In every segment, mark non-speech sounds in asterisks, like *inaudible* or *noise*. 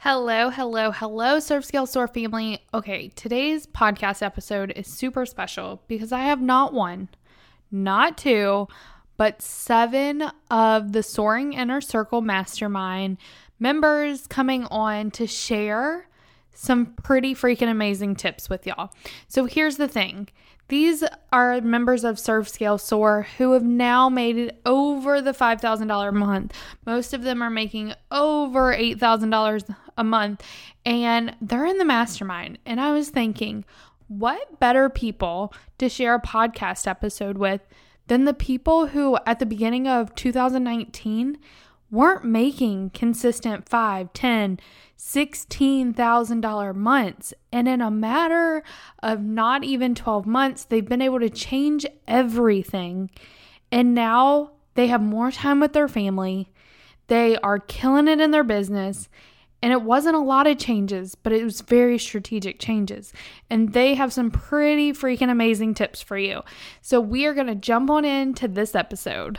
Hello, hello, hello, Serve Scale Soar family. Okay, today's podcast episode is super special because I have not one, not two, but seven of the Soaring Inner Circle Mastermind members coming on to share some pretty freaking amazing tips with y'all. So here's the thing these are members of Serve Scale Soar who have now made it over the $5,000 a month. Most of them are making over $8,000 a month, and they're in the mastermind. And I was thinking, what better people to share a podcast episode with than the people who at the beginning of 2019 weren't making consistent 5, 10, $16,000 months. And in a matter of not even 12 months, they've been able to change everything. And now they have more time with their family. They are killing it in their business. And it wasn't a lot of changes, but it was very strategic changes. And they have some pretty freaking amazing tips for you. So we are going to jump on into this episode.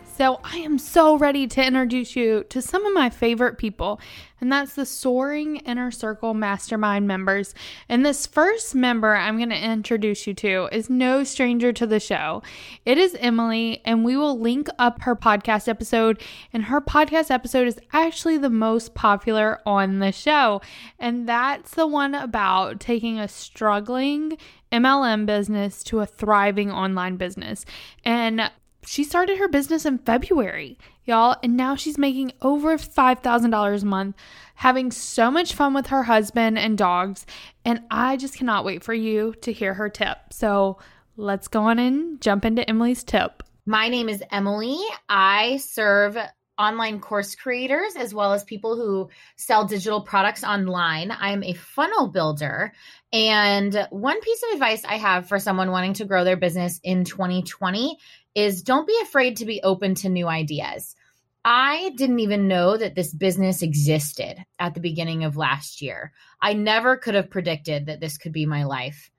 so I am so ready to introduce you to some of my favorite people, and that's the Soaring Inner Circle Mastermind members. And this first member I'm going to introduce you to is no stranger to the show. It is Emily, and we will link up her podcast episode. And her podcast episode is actually the most popular on the show, and that's the one about taking a struggling MLM business to a thriving online business. And she started her business in February, y'all, and now she's making over $5,000 a month, having so much fun with her husband and dogs. And I just cannot wait for you to hear her tip. So let's go on and jump into Emily's tip. My name is Emily. I serve online course creators as well as people who sell digital products online. I'm a funnel builder. And one piece of advice I have for someone wanting to grow their business in 2020 is don't be afraid to be open to new ideas. I didn't even know that this business existed at the beginning of last year. I never could have predicted that this could be my life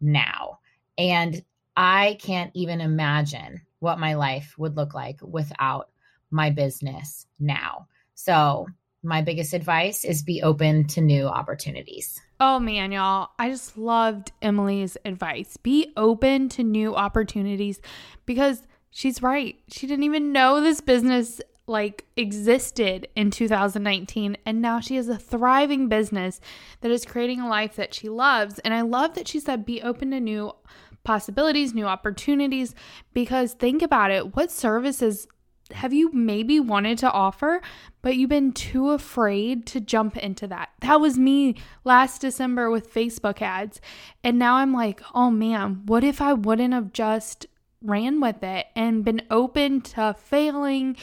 now. And I can't even imagine what my life would look like without my business now. So, my biggest advice is be open to new opportunities. Oh man, y'all. I just loved Emily's advice. Be open to new opportunities because she's right. She didn't even know this business like existed in 2019 and now she has a thriving business that is creating a life that she loves. And I love that she said be open to new possibilities, new opportunities because think about it, what services have you maybe wanted to offer, but you've been too afraid to jump into that? That was me last December with Facebook ads. And now I'm like, oh man, what if I wouldn't have just ran with it and been open to failing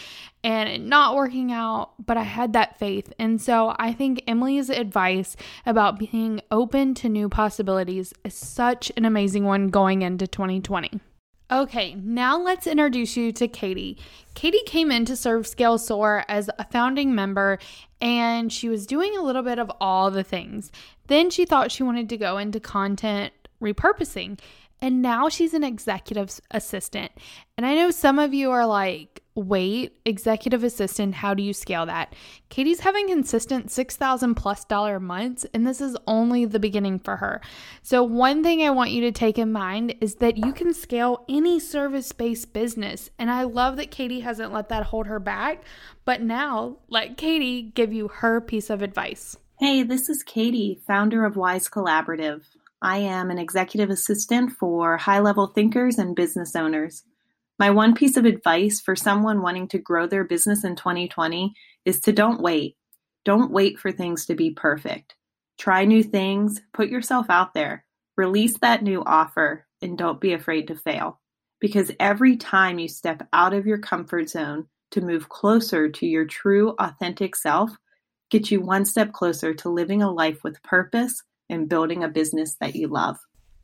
and not working out, but I had that faith. And so I think Emily's advice about being open to new possibilities is such an amazing one going into 2020. Okay, now let's introduce you to Katie. Katie came in to serve Scale Soar as a founding member and she was doing a little bit of all the things. Then she thought she wanted to go into content repurposing and now she's an executive assistant. And I know some of you are like, wait, executive assistant, how do you scale that? Katie's having consistent 6,000 plus dollar months, and this is only the beginning for her. So, one thing I want you to take in mind is that you can scale any service based business. And I love that Katie hasn't let that hold her back. But now, let Katie give you her piece of advice. Hey, this is Katie, founder of Wise Collaborative. I am an executive assistant for high level thinkers and business owners. My one piece of advice for someone wanting to grow their business in 2020 is to don't wait. Don't wait for things to be perfect. Try new things, put yourself out there, release that new offer, and don't be afraid to fail. Because every time you step out of your comfort zone to move closer to your true, authentic self, gets you one step closer to living a life with purpose and building a business that you love.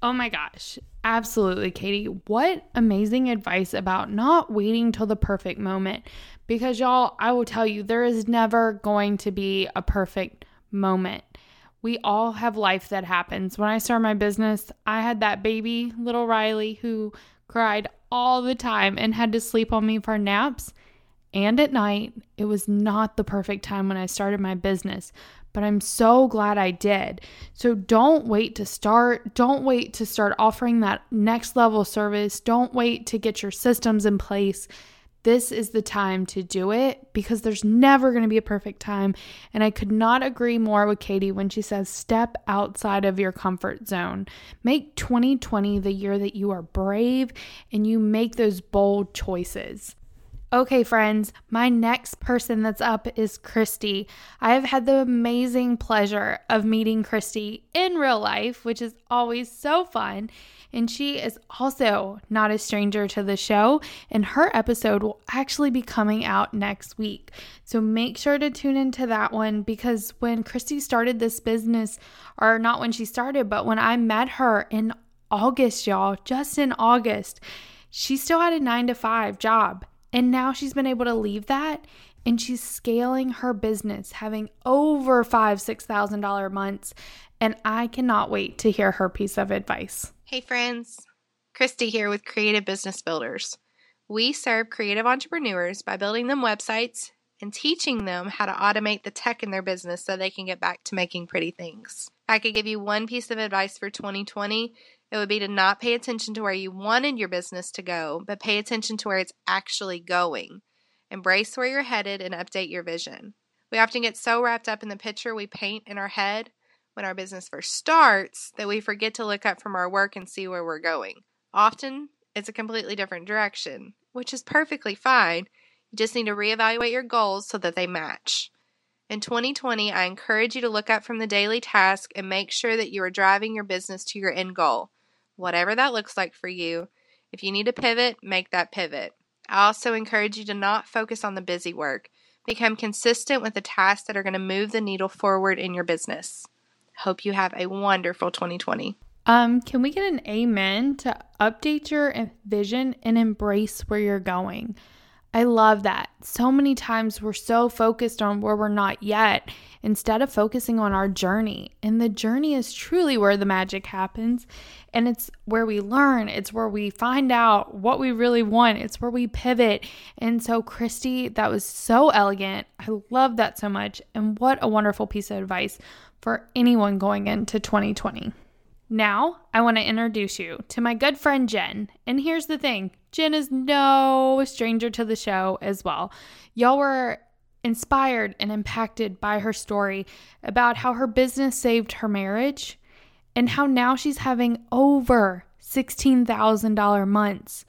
Oh my gosh, absolutely, Katie. What amazing advice about not waiting till the perfect moment. Because, y'all, I will tell you, there is never going to be a perfect moment. We all have life that happens. When I started my business, I had that baby, little Riley, who cried all the time and had to sleep on me for naps and at night. It was not the perfect time when I started my business, but I'm so glad I did. So don't wait to start. Don't wait to start offering that next level service. Don't wait to get your systems in place. This is the time to do it because there's never going to be a perfect time. And I could not agree more with Katie when she says step outside of your comfort zone. Make 2020 the year that you are brave and you make those bold choices. Okay, friends, my next person that's up is Christy. I have had the amazing pleasure of meeting Christy in real life, which is always so fun. And she is also not a stranger to the show, and her episode will actually be coming out next week. So make sure to tune into that one because when Christy started this business, or not when she started, but when I met her in August, y'all, just in August, she still had a nine to five job and now she's been able to leave that and she's scaling her business, having over five, six thousand dollar months. And I cannot wait to hear her piece of advice. Hey friends, Christy here with Creative Business Builders. We serve creative entrepreneurs by building them websites and teaching them how to automate the tech in their business so they can get back to making pretty things. I could give you one piece of advice for 2020, it would be to not pay attention to where you wanted your business to go, but pay attention to where it's actually going. Embrace where you're headed and update your vision. We often get so wrapped up in the picture we paint in our head when our business first starts that we forget to look up from our work and see where we're going. Often, it's a completely different direction, which is perfectly fine. You just need to reevaluate your goals so that they match. In 2020, I encourage you to look up from the daily task and make sure that you are driving your business to your end goal whatever that looks like for you. If you need to pivot, make that pivot. I also encourage you to not focus on the busy work. Become consistent with the tasks that are going to move the needle forward in your business. Hope you have a wonderful 2020. Um, can we get an amen to update your vision and embrace where you're going? I love that. So many times we're so focused on where we're not yet instead of focusing on our journey. And the journey is truly where the magic happens. And it's where we learn, it's where we find out what we really want, it's where we pivot. And so, Christy, that was so elegant. I love that so much. And what a wonderful piece of advice for anyone going into 2020. Now, I want to introduce you to my good friend Jen. And here's the thing Jen is no stranger to the show as well. Y'all were inspired and impacted by her story about how her business saved her marriage and how now she's having over $16,000 months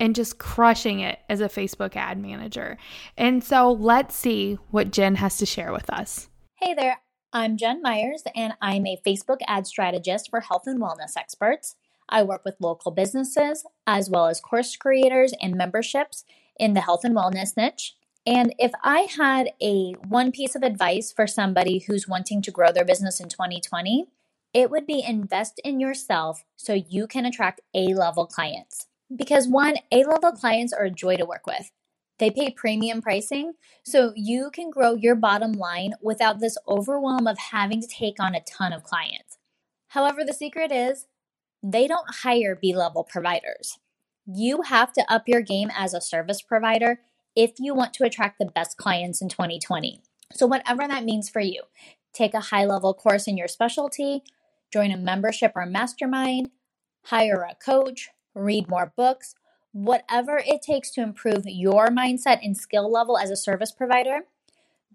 and just crushing it as a Facebook ad manager. And so let's see what Jen has to share with us. Hey there. I'm Jen Myers, and I'm a Facebook ad strategist for health and wellness experts. I work with local businesses as well as course creators and memberships in the health and wellness niche. And if I had a one piece of advice for somebody who's wanting to grow their business in 2020, it would be invest in yourself so you can attract A level clients. Because one, A level clients are a joy to work with. They pay premium pricing, so you can grow your bottom line without this overwhelm of having to take on a ton of clients. However, the secret is they don't hire B level providers. You have to up your game as a service provider if you want to attract the best clients in 2020. So, whatever that means for you, take a high level course in your specialty, join a membership or mastermind, hire a coach, read more books, whatever it takes to improve your mindset and skill level as a service provider.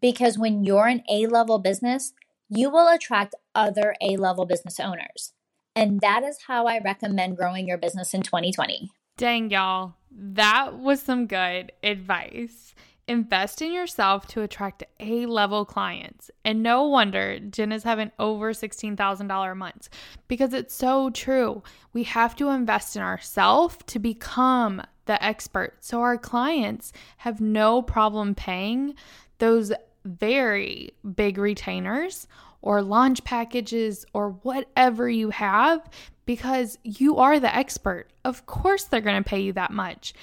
Because when you're an A level business, you will attract other A level business owners. And that is how I recommend growing your business in 2020. Dang, y'all. That was some good advice. Invest in yourself to attract A level clients. And no wonder Jen is having over $16,000 months because it's so true. We have to invest in ourselves to become the expert. So our clients have no problem paying those very big retainers or launch packages or whatever you have because you are the expert. Of course, they're going to pay you that much.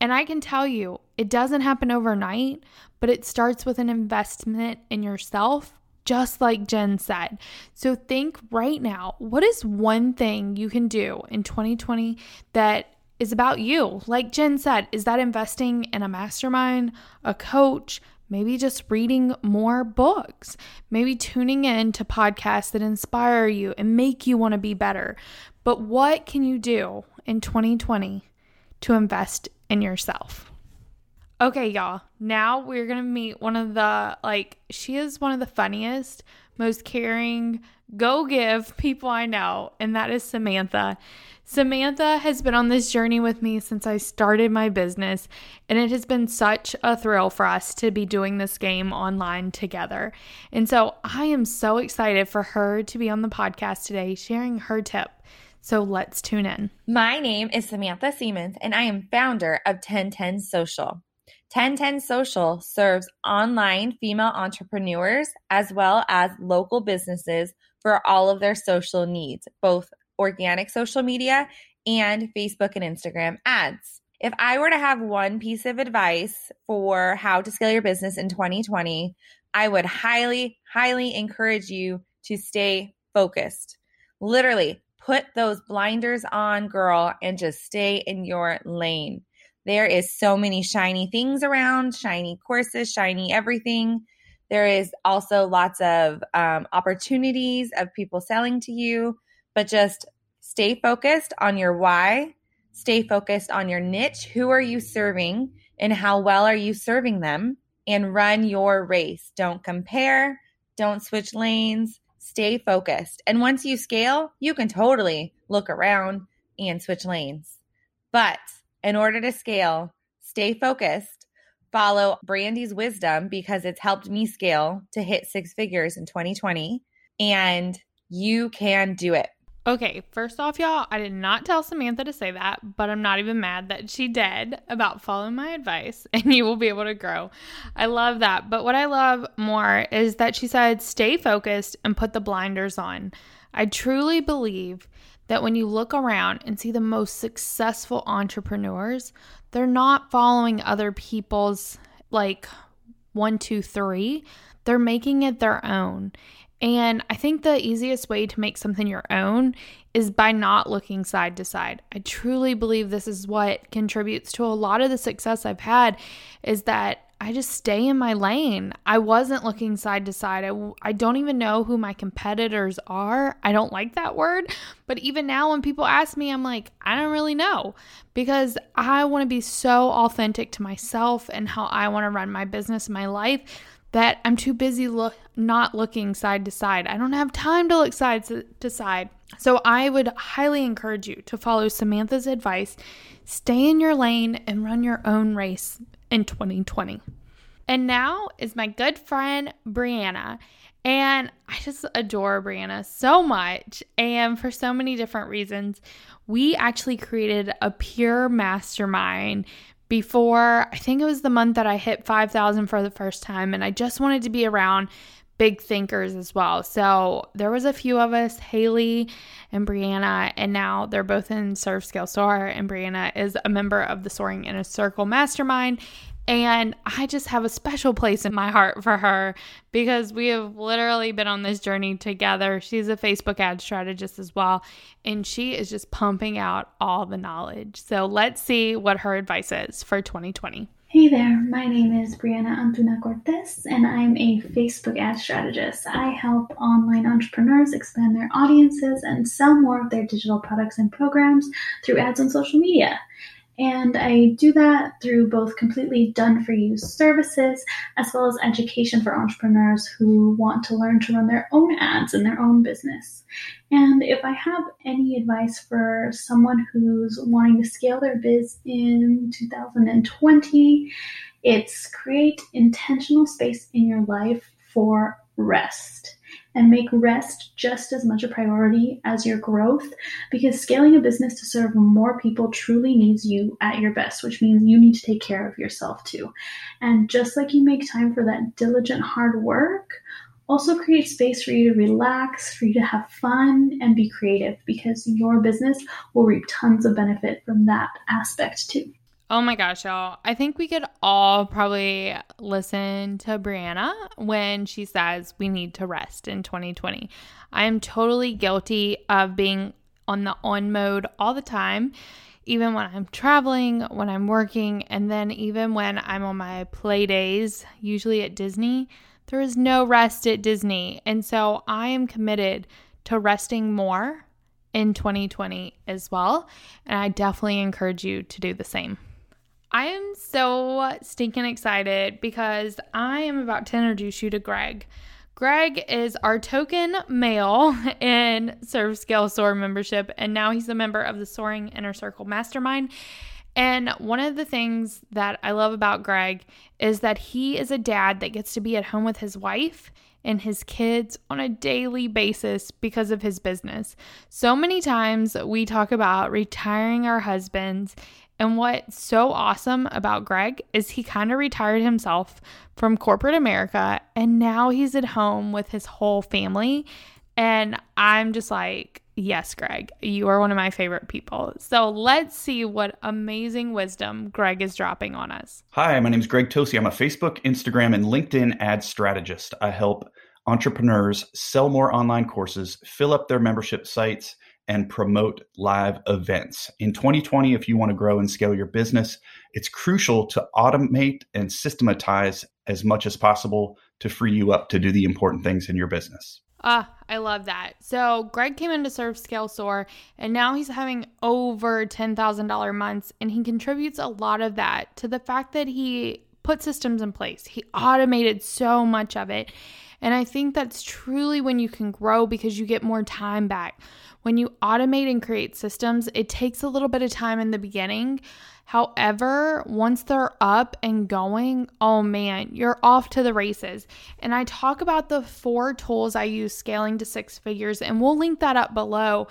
And I can tell you, it doesn't happen overnight, but it starts with an investment in yourself, just like Jen said. So think right now what is one thing you can do in 2020 that is about you? Like Jen said, is that investing in a mastermind, a coach? Maybe just reading more books, maybe tuning in to podcasts that inspire you and make you want to be better. But what can you do in 2020 to invest in yourself? Okay, y'all. Now we're going to meet one of the, like, she is one of the funniest, most caring, go give people I know, and that is Samantha. Samantha has been on this journey with me since I started my business, and it has been such a thrill for us to be doing this game online together. And so I am so excited for her to be on the podcast today, sharing her tip. So let's tune in. My name is Samantha Siemens, and I am founder of 1010 Social. 1010 Social serves online female entrepreneurs as well as local businesses for all of their social needs, both organic social media and Facebook and Instagram ads. If I were to have one piece of advice for how to scale your business in 2020, I would highly, highly encourage you to stay focused. Literally, put those blinders on, girl, and just stay in your lane. There is so many shiny things around, shiny courses, shiny everything. There is also lots of um, opportunities of people selling to you but just stay focused on your why, stay focused on your niche. Who are you serving and how well are you serving them? And run your race. Don't compare, don't switch lanes, stay focused. And once you scale, you can totally look around and switch lanes. But in order to scale, stay focused, follow Brandy's wisdom because it's helped me scale to hit six figures in 2020, and you can do it. Okay, first off, y'all, I did not tell Samantha to say that, but I'm not even mad that she did about following my advice *laughs* and you will be able to grow. I love that. But what I love more is that she said, stay focused and put the blinders on. I truly believe that when you look around and see the most successful entrepreneurs, they're not following other people's like one, two, three. They're making it their own. And I think the easiest way to make something your own is by not looking side to side. I truly believe this is what contributes to a lot of the success I've had is that I just stay in my lane. I wasn't looking side to side. I, I don't even know who my competitors are. I don't like that word. But even now, when people ask me, I'm like, I don't really know because I want to be so authentic to myself and how I want to run my business, my life that I'm too busy look not looking side to side. I don't have time to look side to side. So I would highly encourage you to follow Samantha's advice. Stay in your lane and run your own race in 2020. And now is my good friend Brianna. And I just adore Brianna so much and for so many different reasons. We actually created a pure mastermind before I think it was the month that I hit 5,000 for the first time, and I just wanted to be around big thinkers as well. So there was a few of us, Haley and Brianna, and now they're both in Serve Scale Soar, and Brianna is a member of the Soaring Inner Circle Mastermind. And I just have a special place in my heart for her because we have literally been on this journey together. She's a Facebook ad strategist as well, and she is just pumping out all the knowledge. So let's see what her advice is for 2020. Hey there, my name is Brianna Antuna Cortez, and I'm a Facebook ad strategist. I help online entrepreneurs expand their audiences and sell more of their digital products and programs through ads on social media. And I do that through both completely done for you services as well as education for entrepreneurs who want to learn to run their own ads in their own business. And if I have any advice for someone who's wanting to scale their biz in 2020, it's create intentional space in your life for rest. And make rest just as much a priority as your growth because scaling a business to serve more people truly needs you at your best, which means you need to take care of yourself too. And just like you make time for that diligent hard work, also create space for you to relax, for you to have fun and be creative because your business will reap tons of benefit from that aspect too. Oh my gosh, y'all. I think we could all probably listen to Brianna when she says we need to rest in 2020. I am totally guilty of being on the on mode all the time, even when I'm traveling, when I'm working, and then even when I'm on my play days, usually at Disney. There is no rest at Disney. And so I am committed to resting more in 2020 as well. And I definitely encourage you to do the same. I am so stinking excited because I am about to introduce you to Greg. Greg is our token male *laughs* in Serve Scale Soar membership, and now he's a member of the Soaring Inner Circle Mastermind. And one of the things that I love about Greg is that he is a dad that gets to be at home with his wife and his kids on a daily basis because of his business. So many times we talk about retiring our husbands and what's so awesome about Greg is he kind of retired himself from corporate America and now he's at home with his whole family. And I'm just like, yes, Greg, you are one of my favorite people. So let's see what amazing wisdom Greg is dropping on us. Hi, my name is Greg Tosi. I'm a Facebook, Instagram, and LinkedIn ad strategist. I help entrepreneurs sell more online courses, fill up their membership sites, and promote live events. In 2020, if you want to grow and scale your business, it's crucial to automate and systematize as much as possible to free you up to do the important things in your business. Ah, I love that. So Greg came in to serve Scale Soar, and now he's having over $10,000 months, and he contributes a lot of that to the fact that he put systems in place. He automated so much of it. And I think that's truly when you can grow because you get more time back. When you automate and create systems, it takes a little bit of time in the beginning. However, once they're up and going, oh man, you're off to the races. And I talk about the four tools I use scaling to six figures, and we'll link that up below.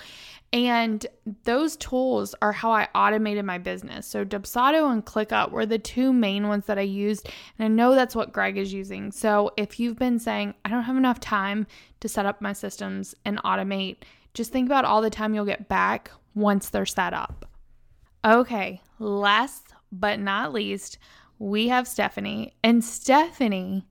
And those tools are how I automated my business. So Dubsado and ClickUp were the two main ones that I used. And I know that's what Greg is using. So if you've been saying, I don't have enough time to set up my systems and automate, just think about all the time you'll get back once they're set up. Okay, last but not least, we have Stephanie. And Stephanie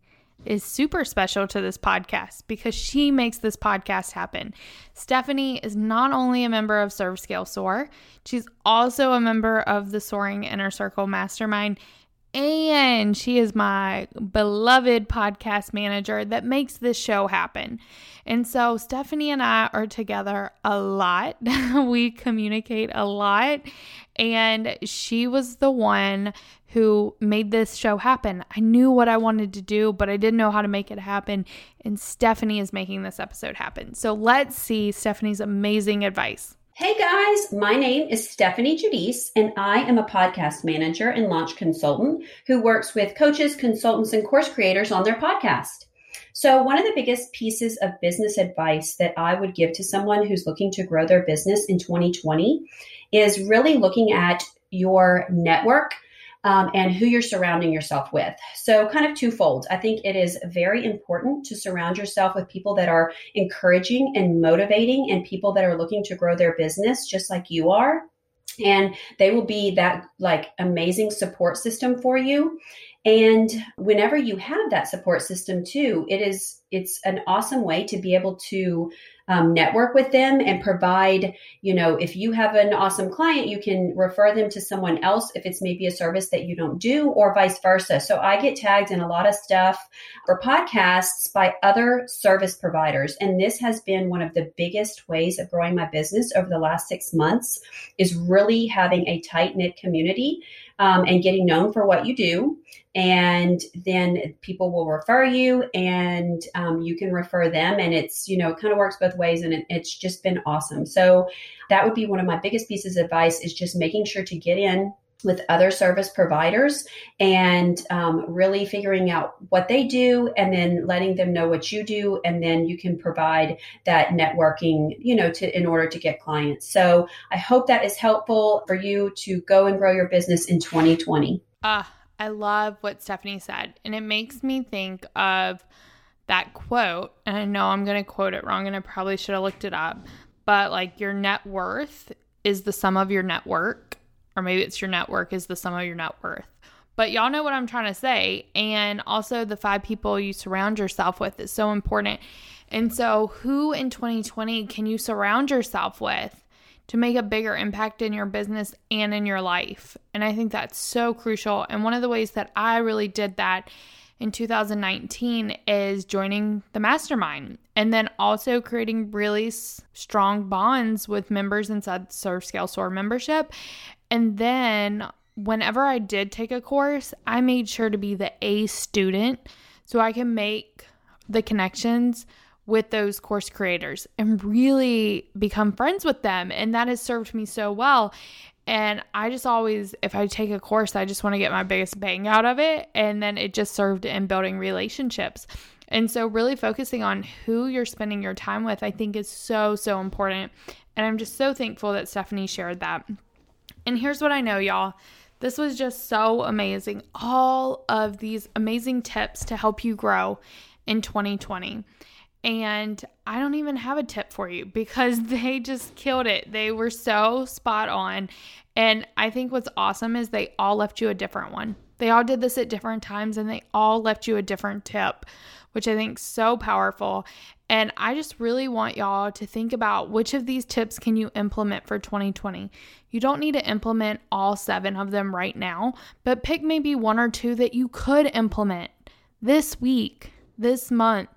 is super special to this podcast because she makes this podcast happen. Stephanie is not only a member of Serve Scale Soar, she's also a member of the Soaring Inner Circle Mastermind and she is my beloved podcast manager that makes this show happen. And so Stephanie and I are together a lot. *laughs* we communicate a lot. And she was the one who made this show happen. I knew what I wanted to do, but I didn't know how to make it happen. And Stephanie is making this episode happen. So let's see Stephanie's amazing advice. Hey guys, my name is Stephanie Judice, and I am a podcast manager and launch consultant who works with coaches, consultants, and course creators on their podcast. So, one of the biggest pieces of business advice that I would give to someone who's looking to grow their business in 2020 is really looking at your network um, and who you're surrounding yourself with. So, kind of twofold. I think it is very important to surround yourself with people that are encouraging and motivating and people that are looking to grow their business just like you are. And they will be that like amazing support system for you. And whenever you have that support system too, it is it's an awesome way to be able to um, network with them and provide, you know, if you have an awesome client, you can refer them to someone else if it's maybe a service that you don't do or vice versa. So I get tagged in a lot of stuff for podcasts by other service providers. And this has been one of the biggest ways of growing my business over the last six months is really having a tight knit community um, and getting known for what you do. And then people will refer you and um, you can refer them. And it's, you know, it kind of works both ways and it, it's just been awesome. So that would be one of my biggest pieces of advice is just making sure to get in with other service providers and um, really figuring out what they do and then letting them know what you do. And then you can provide that networking you know to in order to get clients. So i hope that is helpful for you to go and grow your business in 2020 ah uh, i love what stephanie said. And it makes me think of that quote. And i know i'm going to quote it wrong and i probably should have looked it up. But like your net worth is the sum of your network or maybe it's your network is the sum of your net worth. But y'all know what I'm trying to say. And also, the five people you surround yourself with is so important. And so, who in 2020 can you surround yourself with to make a bigger impact in your business and in your life? And I think that's so crucial. And one of the ways that I really did that in 2019 is joining the mastermind and then also creating really strong bonds with members inside Serve Scale Soar membership and then whenever I did take a course, I made sure to be the A student so I can make the connections with those course creators and really become friends with them. And that has served me so well. And I just always, if I take a course, I just want to get my biggest bang out of it. And then it just served in building relationships. And so, really focusing on who you're spending your time with, I think is so, so important. And I'm just so thankful that Stephanie shared that. And here's what I know, y'all. This was just so amazing. All of these amazing tips to help you grow in 2020. And I don't even have a tip for you because *laughs* they just killed it. They were so spot on. And I think what's awesome is they all left you a different one. They all did this at different times and they all left you a different tip, which I think so powerful. And I just really want y'all to think about which of these tips can you implement for 2020. You don't need to implement all seven of them right now, but pick maybe one or two that you could implement this week, this month.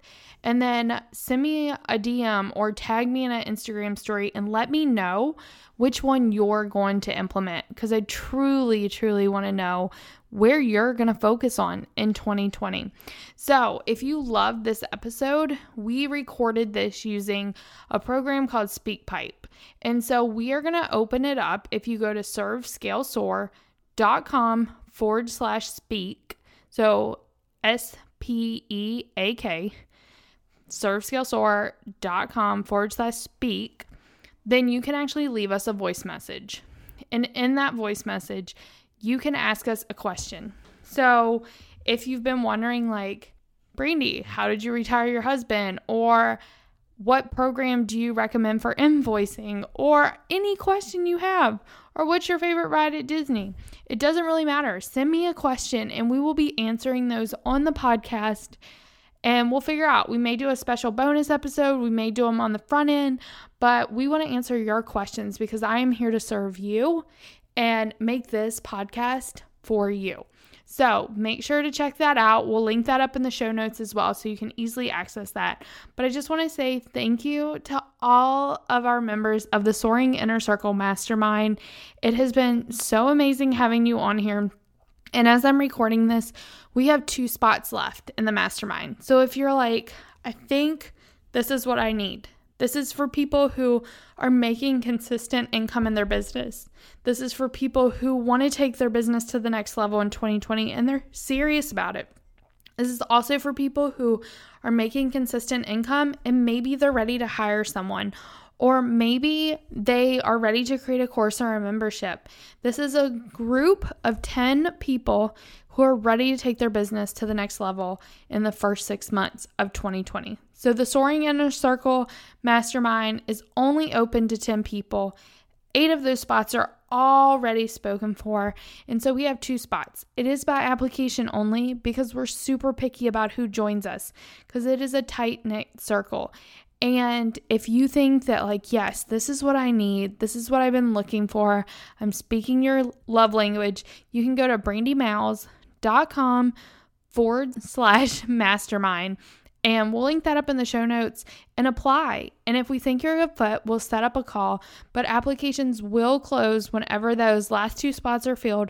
And then send me a DM or tag me in an Instagram story and let me know which one you're going to implement because I truly, truly want to know where you're going to focus on in 2020. So, if you love this episode, we recorded this using a program called SpeakPipe. And so, we are going to open it up if you go to servescalesoar.com forward slash speak. So, S P E A K, servescalesoar.com forward slash speak. Then you can actually leave us a voice message. And in that voice message, you can ask us a question. So if you've been wondering, like, Brandy, how did you retire your husband? Or what program do you recommend for invoicing? Or any question you have? Or what's your favorite ride at Disney? It doesn't really matter. Send me a question and we will be answering those on the podcast and we'll figure out. We may do a special bonus episode, we may do them on the front end, but we want to answer your questions because I am here to serve you and make this podcast for you. So make sure to check that out. We'll link that up in the show notes as well so you can easily access that. But I just want to say thank you to all of our members of the Soaring Inner Circle Mastermind. It has been so amazing having you on here. And as I'm recording this, we have two spots left in the mastermind. So if you're like, I think this is what I need, this is for people who are making consistent income in their business. This is for people who want to take their business to the next level in 2020 and they're serious about it. This is also for people who are making consistent income and maybe they're ready to hire someone or maybe they are ready to create a course or a membership. This is a group of 10 people who are ready to take their business to the next level in the first six months of 2020. So the Soaring Inner Circle Mastermind is only open to 10 people. Eight of those spots are already spoken for. And so we have two spots. It is by application only because we're super picky about who joins us because it is a tight knit circle. And if you think that, like, yes, this is what I need, this is what I've been looking for, I'm speaking your love language, you can go to brandymiles.com forward slash *laughs* mastermind and we'll link that up in the show notes and apply. And if we think you're a good fit, we'll set up a call. But applications will close whenever those last two spots are filled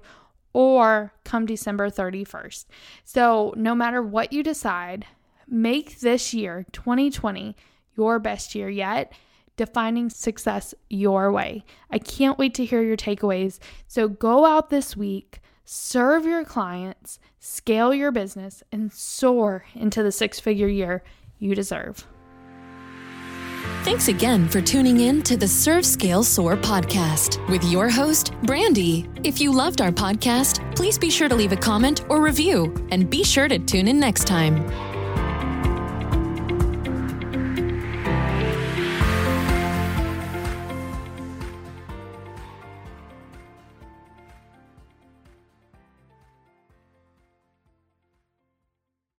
or come December 31st. So no matter what you decide, make this year, 2020, your best year yet. defining success your way. I can't wait to hear your takeaways. So go out this week, serve your clients, scale your business, and soar into the six figure year you deserve. Thanks again for tuning in to the Serve Scale Soar podcast with your host, Brandy. If you loved our podcast, please be sure to leave a comment or review and be sure to tune in next time.